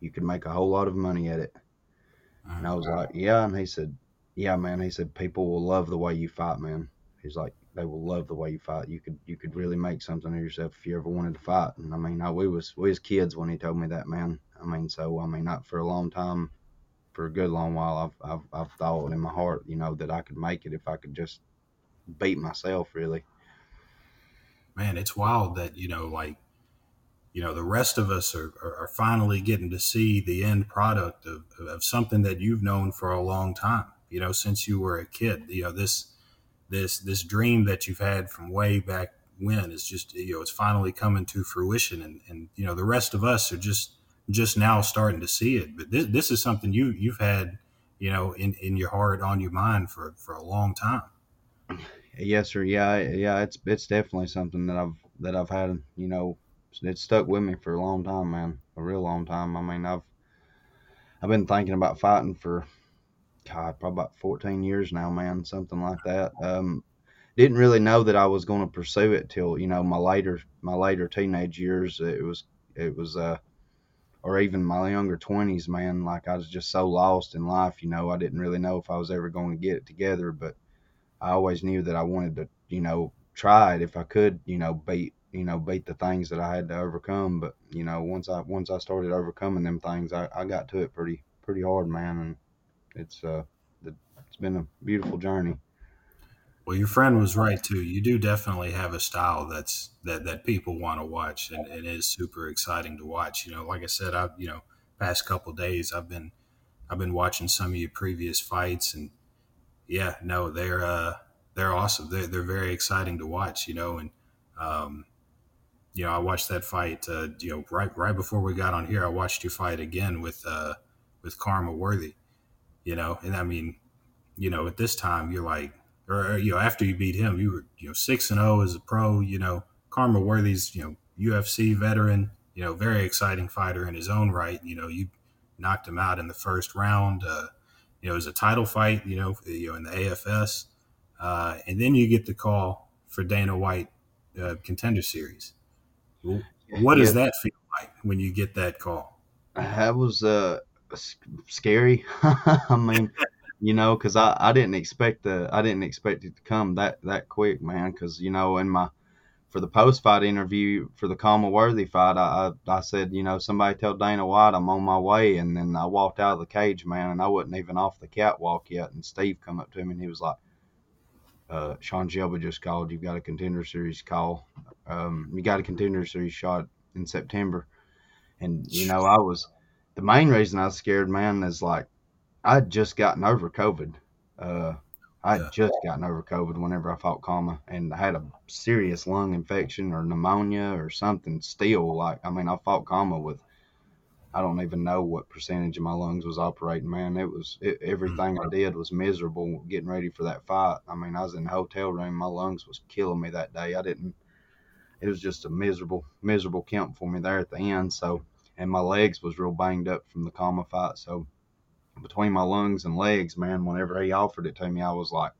B: you could make a whole lot of money at it. And I was like, yeah. And he said, yeah, man. He said people will love the way you fight, man. He's like, they will love the way you fight. You could you could really make something of yourself if you ever wanted to fight. And I mean, I, we was we was kids when he told me that, man. I mean, so I mean, not for a long time, for a good long while, I've I've, I've thought in my heart, you know, that I could make it if I could just beat myself, really.
A: Man, it's wild that you know, like, you know, the rest of us are are, finally getting to see the end product of, of something that you've known for a long time. You know, since you were a kid. You know, this this this dream that you've had from way back when is just you know it's finally coming to fruition and and you know the rest of us are just just now starting to see it. But this, this is something you you've had you know in in your heart on your mind for for a long time.
B: Yes sir. Yeah yeah it's it's definitely something that i've that i've had you know it's stuck with me for a long time man. A real long time. I mean i've i've been thinking about fighting for God, probably about 14 years now, man, something like that. Um, didn't really know that I was going to pursue it till you know my later my later teenage years. It was it was uh or even my younger 20s, man. Like I was just so lost in life, you know. I didn't really know if I was ever going to get it together, but I always knew that I wanted to, you know, try it if I could, you know, beat you know beat the things that I had to overcome. But you know, once I once I started overcoming them things, I, I got to it pretty pretty hard, man, and it's uh, it's been a beautiful journey.
A: Well, your friend was right too. You do definitely have a style that's that that people want to watch, and it is super exciting to watch. You know, like I said, I've you know past couple days I've been I've been watching some of your previous fights, and yeah, no, they're uh, they're awesome. They're they're very exciting to watch. You know, and um, you know I watched that fight. Uh, you know, right right before we got on here, I watched you fight again with uh, with Khama Worthy you know, and I mean, you know, at this time you're like, or you know, after you beat him, you were you know six and zero oh as a pro. You know, Khama Worthy's you know UFC veteran, you know, very exciting fighter in his own right. You know, you knocked him out in the first round. Uh, you know, it was a title fight. You know, you know in the AFS, uh, and then you get the call for Dana White uh, Contender Series. What does yeah. that feel like when you get that call?
B: That was uh scary. I mean, you know, because I, I didn't expect the I didn't expect it to come that that quick, man. Because you know, in my for the post fight interview for the Khama Worthy fight, I, I I said, you know, somebody tell Dana White I'm on my way, and then I walked out of the cage, man, and I wasn't even off the catwalk yet, and Steve come up to me and he was like. Uh, Sean Shelby just called. You've got a contender series call. Um, you got a contender series shot in September, and you know I was the main reason I was scared, man, is like I'd just gotten over COVID. Uh, I'd yeah. just gotten over COVID whenever I fought Khama, and I had a serious lung infection or pneumonia or something. Still, like I mean, I fought Khama with I don't even know what percentage of my lungs was operating. Man, it was it, everything I did was miserable getting ready for that fight. I mean, I was in the hotel room, my lungs was killing me that day. I didn't. It was just a miserable, miserable camp for me there at the end. So and my legs was real banged up from the Khama fight. So between my lungs and legs, man, whenever he offered it to me, I was like,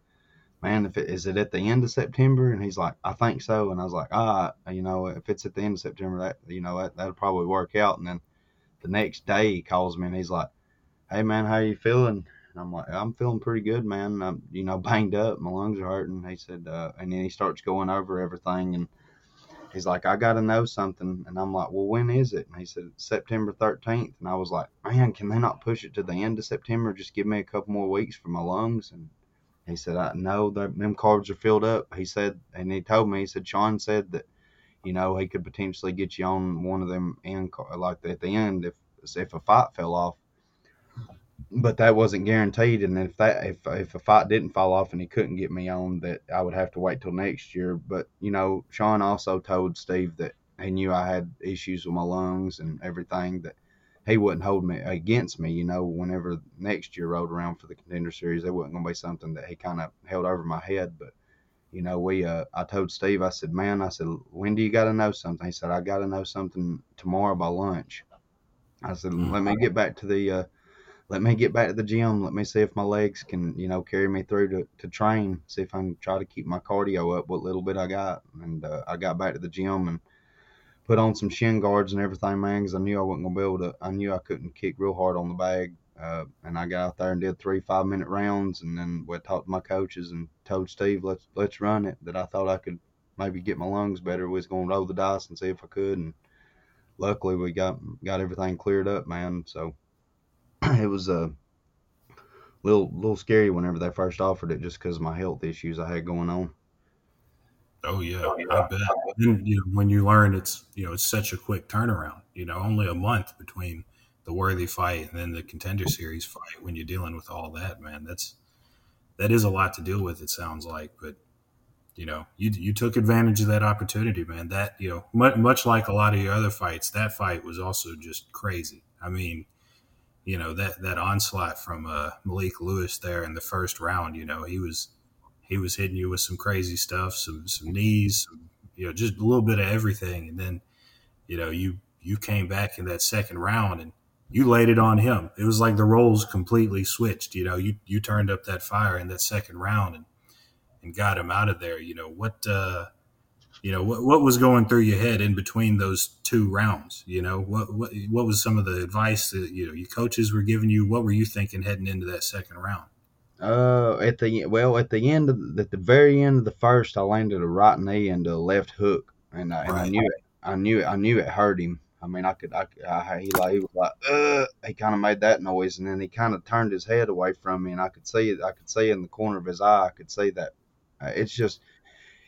B: man, if it is it at the end of September? And he's like, I think so. And I was like, ah, you know, if it's at the end of September, that you know that that'll probably work out. And then the next day he calls me and he's like, hey man, how you feeling? And I'm like, I'm feeling pretty good, man. I'm you know banged up, my lungs are hurting. He said, uh, and then he starts going over everything and he's like, I got to know something. And I'm like, well, when is it? And he said, September 13th. And I was like, man, can they not push it to the end of September? Just give me a couple more weeks for my lungs. And he said, I know that them cards are filled up. He said, and he told me, he said, Sean said that, you know, he could potentially get you on one of them end, like at the end if, if a fight fell off but that wasn't guaranteed. And if that if if a fight didn't fall off and he couldn't get me on, that I would have to wait till next year. But you know, Sean also told Steve that he knew I had issues with my lungs and everything that he wouldn't hold me against me. You know, whenever next year rolled around for the contender series, it wasn't going to be something that he kind of held over my head. But you know, we uh, I told Steve, I said, man, I said, when do you got to know something? He said, I got to know something tomorrow by lunch. I said, let me get back to the uh, let me get back to the gym. Let me see if my legs can, you know, carry me through to, to train. See if I can try to keep my cardio up what little bit I got. And uh, I got back to the gym and put on some shin guards and everything, man, because I knew I wasn't gonna be able to. I knew I couldn't kick real hard on the bag. Uh, and I got out there and did three five minute rounds, and then went talked to my coaches and told Steve, let's let's run it. That I thought I could maybe get my lungs better. We was gonna roll the dice and see if I could, and luckily we got got everything cleared up, man. So it was a little little scary whenever they first offered it, just because of my health issues I had going on.
A: Oh, oh yeah, I bet. And, you know, when you learn it's you know it's such a quick turnaround. You know, only a month between the worthy fight and then the contender series fight. When you're dealing with all that, man, that's that is a lot to deal with. It sounds like, but you know, you you took advantage of that opportunity, man. That you know, much, much like a lot of your other fights, that fight was also just crazy. I mean, you know that that onslaught from uh, Malik Lewis there in the first round. You know, he was he was hitting you with some crazy stuff, some some knees, some, you know, just a little bit of everything. And then, you know, you you came back in that second round and you laid it on him. It was like the roles completely switched. You know, you you turned up that fire in that second round and and got him out of there. You know what? Uh, you know what, what was going through your head in between those two rounds you know what, what what was some of the advice that you know your coaches were giving you what were you thinking heading into that second round
B: uh, at the well, at the end of the, at the very end of the first, I landed a right knee and a left hook, and, I, and I knew it. I knew it. I knew it hurt him. I mean, I could. I, I he like he was like, uh, he kind of made that noise, and then he kind of turned his head away from me, and I could see it. I could see in the corner of his eye. I could see that. Uh, it's just,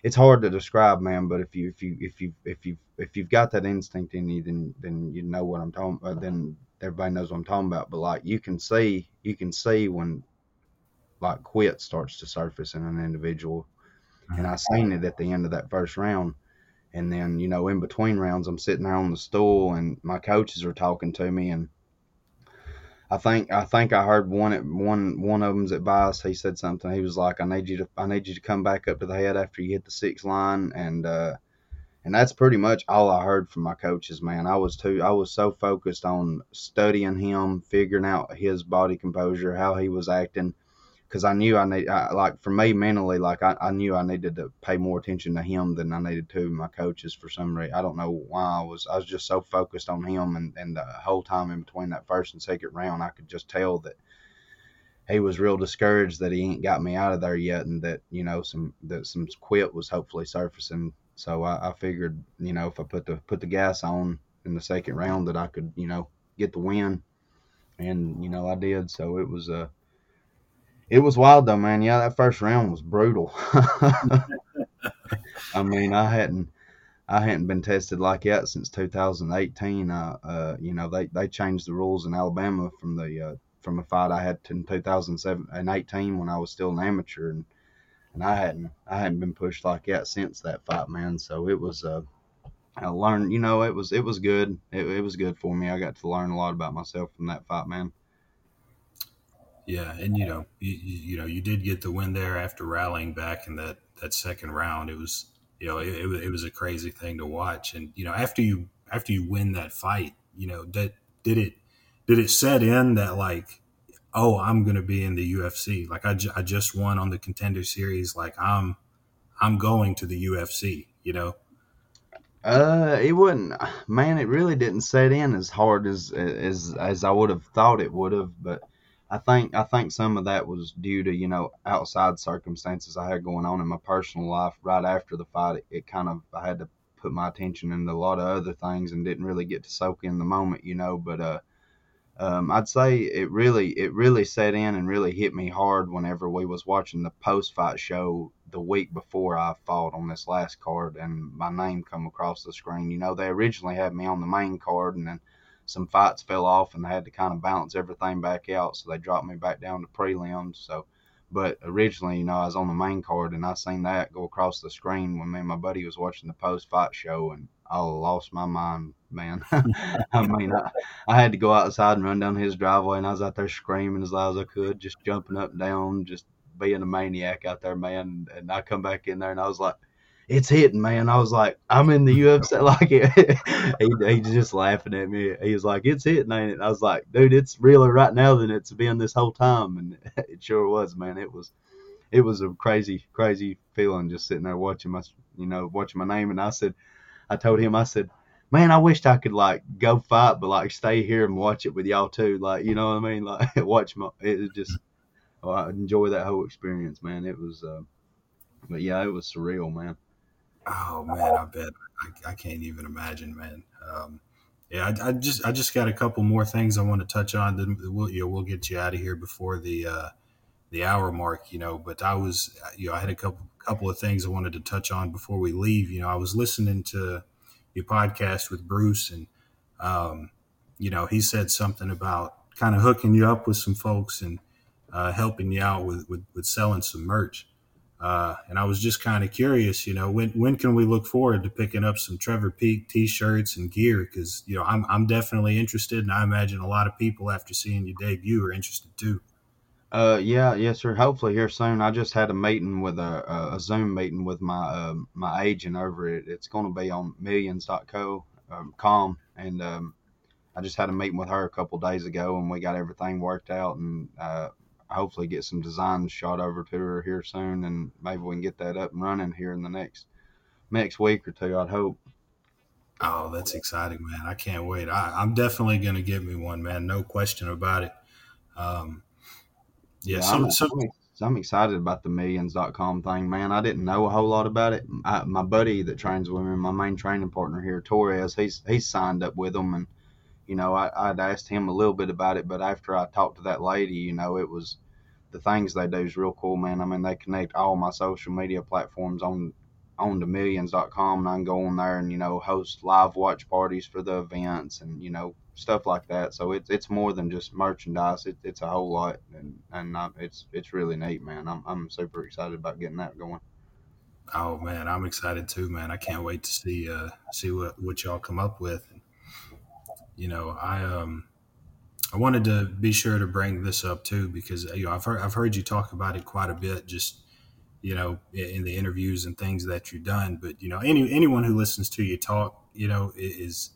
B: it's hard to describe, man. But if you if you if you if you if you've got that instinct in you, then then you know what I'm talking. about. then everybody knows what I'm talking about. But like you can see, you can see when like quit starts to surface in an individual. And I seen it at the end of that first round. And then, you know, in between rounds, I'm sitting there on the stool and my coaches are talking to me. And I think, I think I heard one, one, one of them's advice. He said something. He was like, I need you to, I need you to come back up to the head after you hit the six line. And, uh, and that's pretty much all I heard from my coaches, man. I was too, I was so focused on studying him, figuring out his body composure, how he was acting because I knew I need I, like for me mentally like I, I knew I needed to pay more attention to him than I needed to my coaches for some reason I don't know why I was I was just so focused on him and, and the whole time in between that first and second round I could just tell that he was real discouraged that he ain't got me out of there yet and that you know some that some quit was hopefully surfacing. So I, I figured you know if I put the put the gas on in the second round that I could you know get the win. And you know I did. So it was a uh, it was wild though, man. Yeah, that first round was brutal. I mean, I hadn't I hadn't been tested like that since 2018. Uh, uh, you know, they, they changed the rules in Alabama from the uh, from a fight I had in 2007 and 18 when I was still an amateur, and and I hadn't I hadn't been pushed like that since that fight, man. So it was uh, I learned, you know, it was it was good. It, it was good for me. I got to learn a lot about myself from that fight, man.
A: Yeah, and you know, you, you know, you did get the win there after rallying back in that that second round. It was, you know, it, it, was a crazy thing to watch. And you know, after you after you win that fight, you know, that did it did it set in that like, oh, I'm going to be in the UFC. Like I, I just won on the contender series. Like I'm I'm going to the UFC. You know.
B: Uh, it wouldn't, man. It really didn't set in as hard as as as I would have thought it would have, but I think I think some of that was due to you know outside circumstances I had going on in my personal life. Right after the fight, it, it kind of I had to put my attention into a lot of other things and didn't really get to soak in the moment, you know. But uh, um, I'd say it really it really set in and really hit me hard whenever we was watching the post fight show the week before I fought on this last card and my name come across the screen. You know, they originally had me on the main card and then some fights fell off and they had to kind of balance everything back out. So they dropped me back down to prelims. So, but originally, you know, I was on the main card and I seen that go across the screen when me and my buddy was watching the post fight show and I lost my mind, man. I mean, I, I had to go outside and run down his driveway and I was out there screaming as loud as I could, just jumping up and down, just being a maniac out there, man. And I come back in there and I was like, it's hitting, man. I was like, I'm in the UFC. Like, he, he's just laughing at me. He's like, it's hitting, ain't it? I was like, dude, it's realer right now than it's been this whole time. And it sure was, man. It was, it was a crazy, crazy feeling just sitting there watching my, you know, watching my name. And I said, I told him, I said, man, I wished I could like go fight, but like stay here and watch it with y'all too. Like, you know what I mean? Like, watch my. It just. Oh, I enjoy that whole experience, man. It was. Uh, but yeah, it was surreal, man.
A: Oh man, I bet I, I can't even imagine, man. Um, yeah, I, I, just I just got a couple more things I want to touch on. Then we'll you know, we'll get you out of here before the uh, the hour mark, you know. But I was you know I had a couple couple of things I wanted to touch on before we leave. You know, I was listening to your podcast with Bruce, and um, you know he said something about kind of hooking you up with some folks and uh, helping you out with, with with selling some merch. Uh, and I was just kind of curious, you know, when when can we look forward to picking up some Trevor Peek T-shirts and gear? Because you know, I'm I'm definitely interested, and I imagine a lot of people after seeing your debut are interested too.
B: Uh, yeah, yes, sir. Hopefully here soon. I just had a meeting with a, a Zoom meeting with my uh, my agent over it. It's going to be on millions.co um, com, and um, I just had a meeting with her a couple days ago, and we got everything worked out, and uh, hopefully get some designs shot over to her here soon, and maybe we can get that up and running here in the next next week or two. I'd hope.
A: Oh, that's exciting, man! I can't wait. I, am definitely going to get me one, man. No question about it. Um,
B: yeah, yeah so, I'm, so, I'm, excited about the millions.com thing, man. I didn't know a whole lot about it. I, my buddy that trains women, my main training partner here, Torres, he's he's signed up with them, and you know, I, I'd asked him a little bit about it, but after I talked to that lady, you know, it was the things they do is real cool, man. I mean, they connect all my social media platforms on on the millions.com and I can go on there and, you know, host live watch parties for the events and, you know, stuff like that. So it's, it's more than just merchandise. It, it's a whole lot and, and uh, it's, it's really neat, man. I'm, I'm super excited about getting that going.
A: Oh man, I'm excited too, man. I can't wait to see, uh, see what, what y'all come up with. You know, I, um, I wanted to be sure to bring this up too because you know I've heard I've heard you talk about it quite a bit, just you know in the interviews and things that you've done. But you know any anyone who listens to you talk, you know, is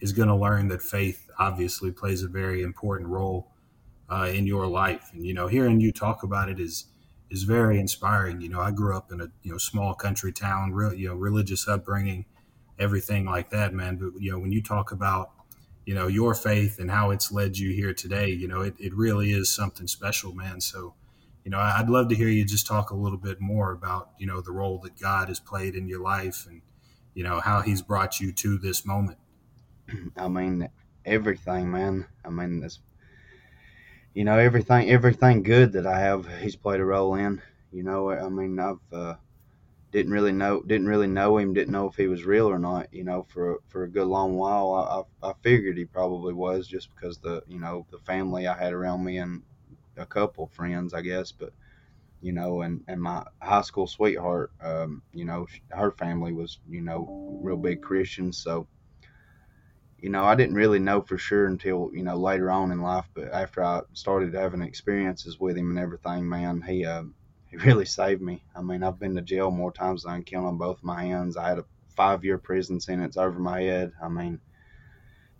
A: is going to learn that faith obviously plays a very important role uh, in your life, and you know hearing you talk about it is is very inspiring. You know, I grew up in a you know small country town, real you know religious upbringing, everything like that, man. But you know when you talk about you know your faith and how it's led you here today you know it, it really is something special man. So you know i'd love to hear you just talk a little bit more about you know the role that god has played in your life and you know how he's brought you to this moment.
B: I mean everything man. I mean this you know everything everything good that i have he's played a role in you know i mean i've uh, didn't really know didn't really know him didn't know if he was real or not you know for for a good long while. I, I, figured he probably was just because the you know the family I had around me and a couple friends I guess but you know and and my high school sweetheart um, you know her family was you know real big Christians so you know I didn't really know for sure until you know later on in life but after I started having experiences with him and everything man he uh, really saved me. I mean, I've been to jail more times than I can count on both my hands. I had a five year prison sentence over my head. I mean,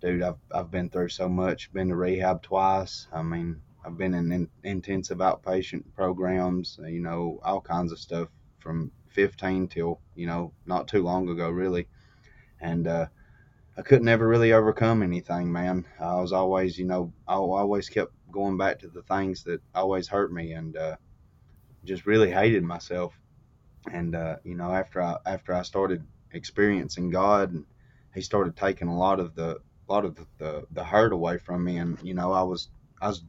B: dude, I've, I've been through so much, been to rehab twice. I mean, I've been in, in intensive outpatient programs, you know, all kinds of stuff from 15 till, you know, not too long ago, really. And, uh, I could never really overcome anything, man. I was always, you know, I always kept going back to the things that always hurt me. And, uh, just really hated myself. And uh, you know, after I after I started experiencing God, He started taking a lot of the a lot of the, the, the hurt away from me. And you know, I was I was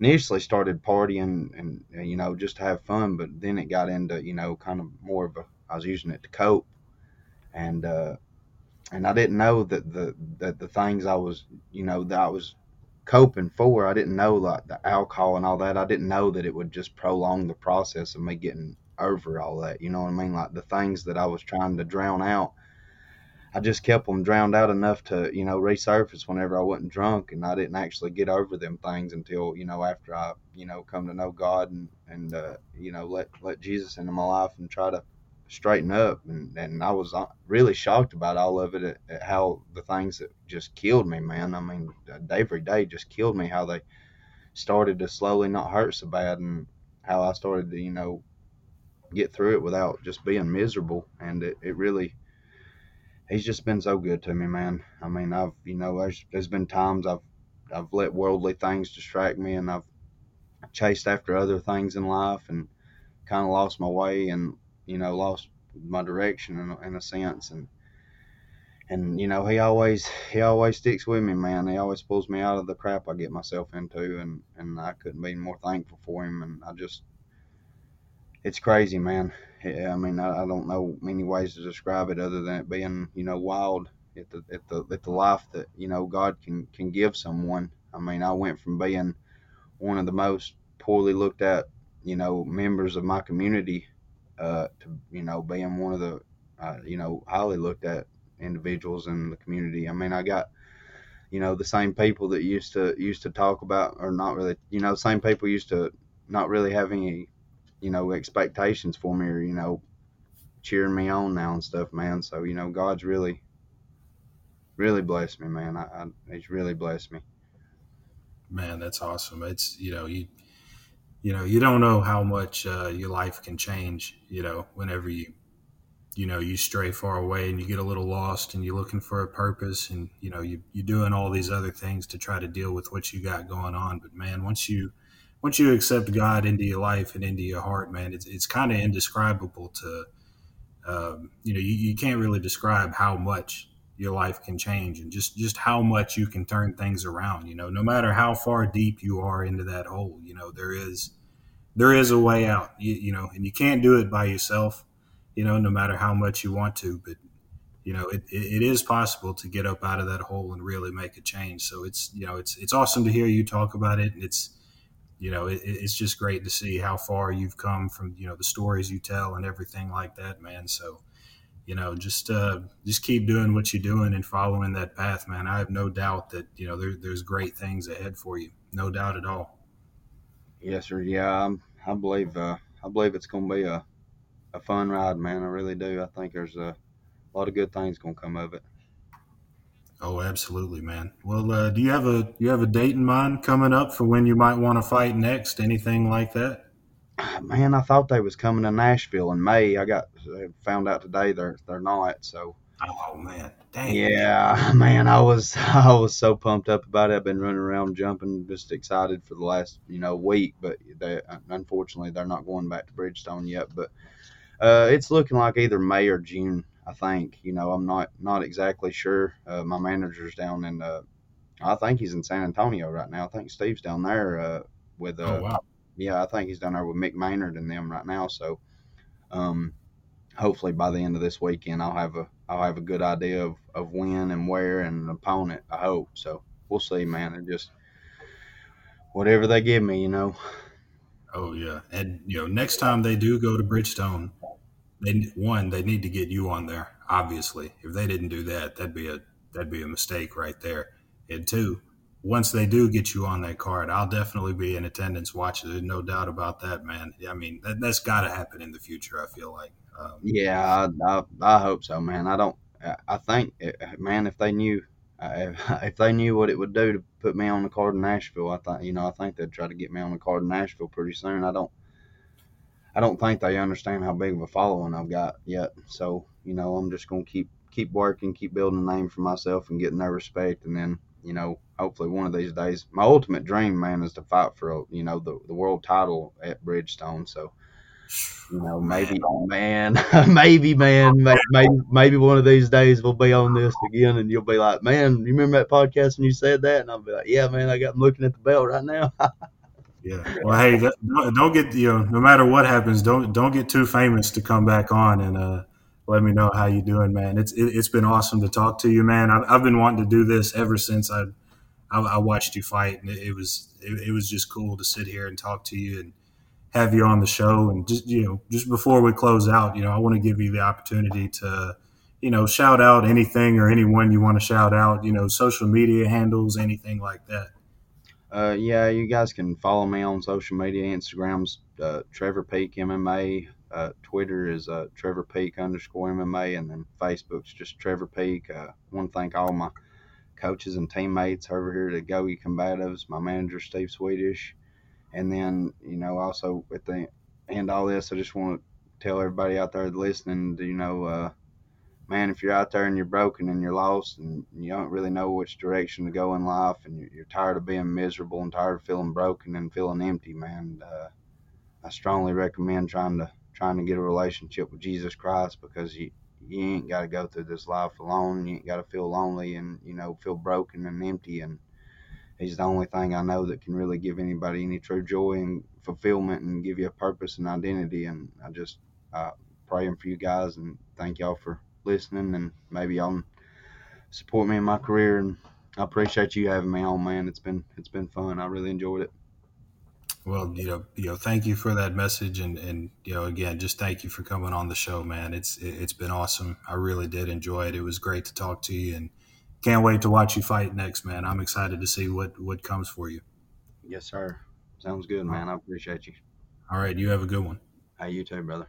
B: initially started partying and, and you know just to have fun, but then it got into you know kind of more of a I was using it to cope, and uh, and I didn't know that the that the things I was you know that I was coping for. I didn't know like the alcohol and all that. I didn't know that it would just prolong the process of me getting over all that. You know what I mean? Like the things that I was trying to drown out, I just kept them drowned out enough to, you know, resurface whenever I wasn't drunk, and I didn't actually get over them things until, you know, after I, you know, come to know God and and uh, you know let let Jesus into my life and try to straighten up. And, and I was uh, really shocked about all of it at, at, how the things that just killed me man. I mean day every day just killed me how they started to slowly not hurt so bad and how I started to you know get through it without just being miserable. And it, it really he's just been so good to me, man. I mean, I've you know there's there's been times I've I've let worldly things distract me, and I've chased after other things in life, and kind of lost my way, and you know lost my direction in, in a sense, and and you know he always he always sticks with me, man. He always pulls me out of the crap I get myself into, and and I couldn't be more thankful for him, and I just it's crazy, man. I mean, I, I don't know many ways to describe it other than it being, you know, wild at the at the at the life that you know God can can give someone. I mean, I went from being one of the most poorly looked at, you know, members of my community, uh, to you know being one of the, uh, you know, highly looked at individuals in the community. I mean, I got you know the same people that used to used to talk about or not really you know the same people used to not really have any you know, expectations for me or, you know, cheering me on now and stuff, man. So, you know, God's really, really blessed me, man. I, I He's really blessed me.
A: Man, that's awesome. It's, you know, you, you know, you don't know how much uh, your life can change, you know, whenever you, you know, you stray far away and you get a little lost and you're looking for a purpose and, you know, you, you're doing all these other things to try to deal with what you got going on. But man, once you, once you accept God into your life and into your heart, man, it's it's kind of indescribable to, um, you know, you, you can't really describe how much your life can change and just just how much you can turn things around. You know, no matter how far deep you are into that hole, you know there is there is a way out. You, you know, and you can't do it by yourself. You know, no matter how much you want to, but you know it, it is possible to get up out of that hole and really make a change so it's you know it's it's awesome to hear you talk about it and it's you know, it, it's just great to see how far you've come from, you know, the stories you tell and everything like that, man. So, you know, just uh, just keep doing what you're doing and following that path, man. I have no doubt that you know there, there's great things ahead for you, no doubt at all.
B: Yes, sir. Yeah, I'm, i believe uh, I believe it's going to be a a fun ride, man. I really do. I think there's a, a lot of good things going to come of it.
A: Oh, absolutely, man. Well, uh, do you have a you have a date in mind coming up for when you might want to fight next? Anything like that?
B: Man, I thought they was coming to Nashville in May. I got found out today they're they're not. So.
A: Oh man, dang.
B: Yeah, man, I was I was so pumped up about it. I've been running around jumping, just excited for the last you know week. But they unfortunately they're not going back to Bridgestone yet. But uh, it's looking like either May or June I think you know I'm not not exactly sure. Uh, my manager's down in uh, I think he's in San Antonio right now. I think Steve's down there uh, with uh,
A: oh, wow.
B: Yeah I think he's down there with Mick Maynard and them right now. So um, hopefully by the end of this weekend I'll have a I'll have a good idea of, of when and where and opponent. I hope so. We'll see, man. It just whatever they give me, you know.
A: Oh yeah, and you know next time they do go to Bridgestone they one they need to get you on there. Obviously, if they didn't do that, that'd be a that'd be a mistake right there. And two, once they do get you on that card, I'll definitely be in attendance watching. There's no doubt about that, man. I mean, that, has got to happen in the future. I feel like.
B: Um, yeah, I, I, I, hope so, man. I don't. I think, eh, man, if they knew, uh, if they knew what it would do to put me on the card in Nashville, I thought, you know, I think they'd try to get me on the card in Nashville pretty soon. I don't. I don't think they understand how big of a following I've got yet. So, you know, I'm just to keep keep working, keep building a name for myself and getting their respect. And then, you know, hopefully one of these days, my ultimate dream, man, is to fight for, you know, the, the world title at Bridgestone. So, you know, maybe, man, maybe, man, maybe, maybe one of these days we'll be on this again and you'll be like, man, you remember that podcast when you said that? And I'll be like, yeah, man, I got them looking at the belt right now.
A: Yeah. Well, hey, don't get you know, no matter what happens, don't don't get too famous to come back on and uh, let me know how you doing, man. It's it, has been awesome to talk to you, man. I've, I've been wanting to do this ever since I I, I watched you fight, and it, it was it, it, was just cool to sit here and talk to you and have you on the show. And just you know, just before we close out, you know, I want to give you the opportunity to you know shout out anything or anyone you want to shout out. You know, social media handles, anything like that.
B: Uh, yeah, you guys can follow me on social media. Instagram's uh, Trevor Peek MMA. Uh, Twitter is uh, Trevor Peek underscore MMA, and then Facebook's just Trevor Peek. Uh, I want to thank all my coaches and teammates over here at Agoge Combatives, my manager Steve Swedish, and then you know also at the end all this, I just want to tell everybody out there listening, you know, uh, man, if you're out there and you're broken and you're lost and you don't really know which direction to go in life and you're, you're tired of being miserable and tired of feeling broken and feeling empty, man, uh, I strongly recommend trying to trying to get a relationship with Jesus Christ because you you ain't got to go through this life alone. You ain't got to feel lonely and you know feel broken and empty. And He's the only thing I know that can really give anybody any true joy and fulfillment and give you a purpose and identity. And I just uh, praying for you guys and thank y'all for listening and maybe y'all support me in my career. And I appreciate you having me on, man. It's been it's been fun. I really enjoyed it.
A: Well, you know, you know, thank you for that message, and and you know, again, just thank you for coming on the show, man. It's it's been awesome. I really did enjoy it. It was great to talk to you, and can't wait to watch you fight next, man. I'm excited to see what what comes for you.
B: Yes, sir. Sounds good, man. I appreciate you.
A: All right, you have a good one.
B: Hey, you too, brother.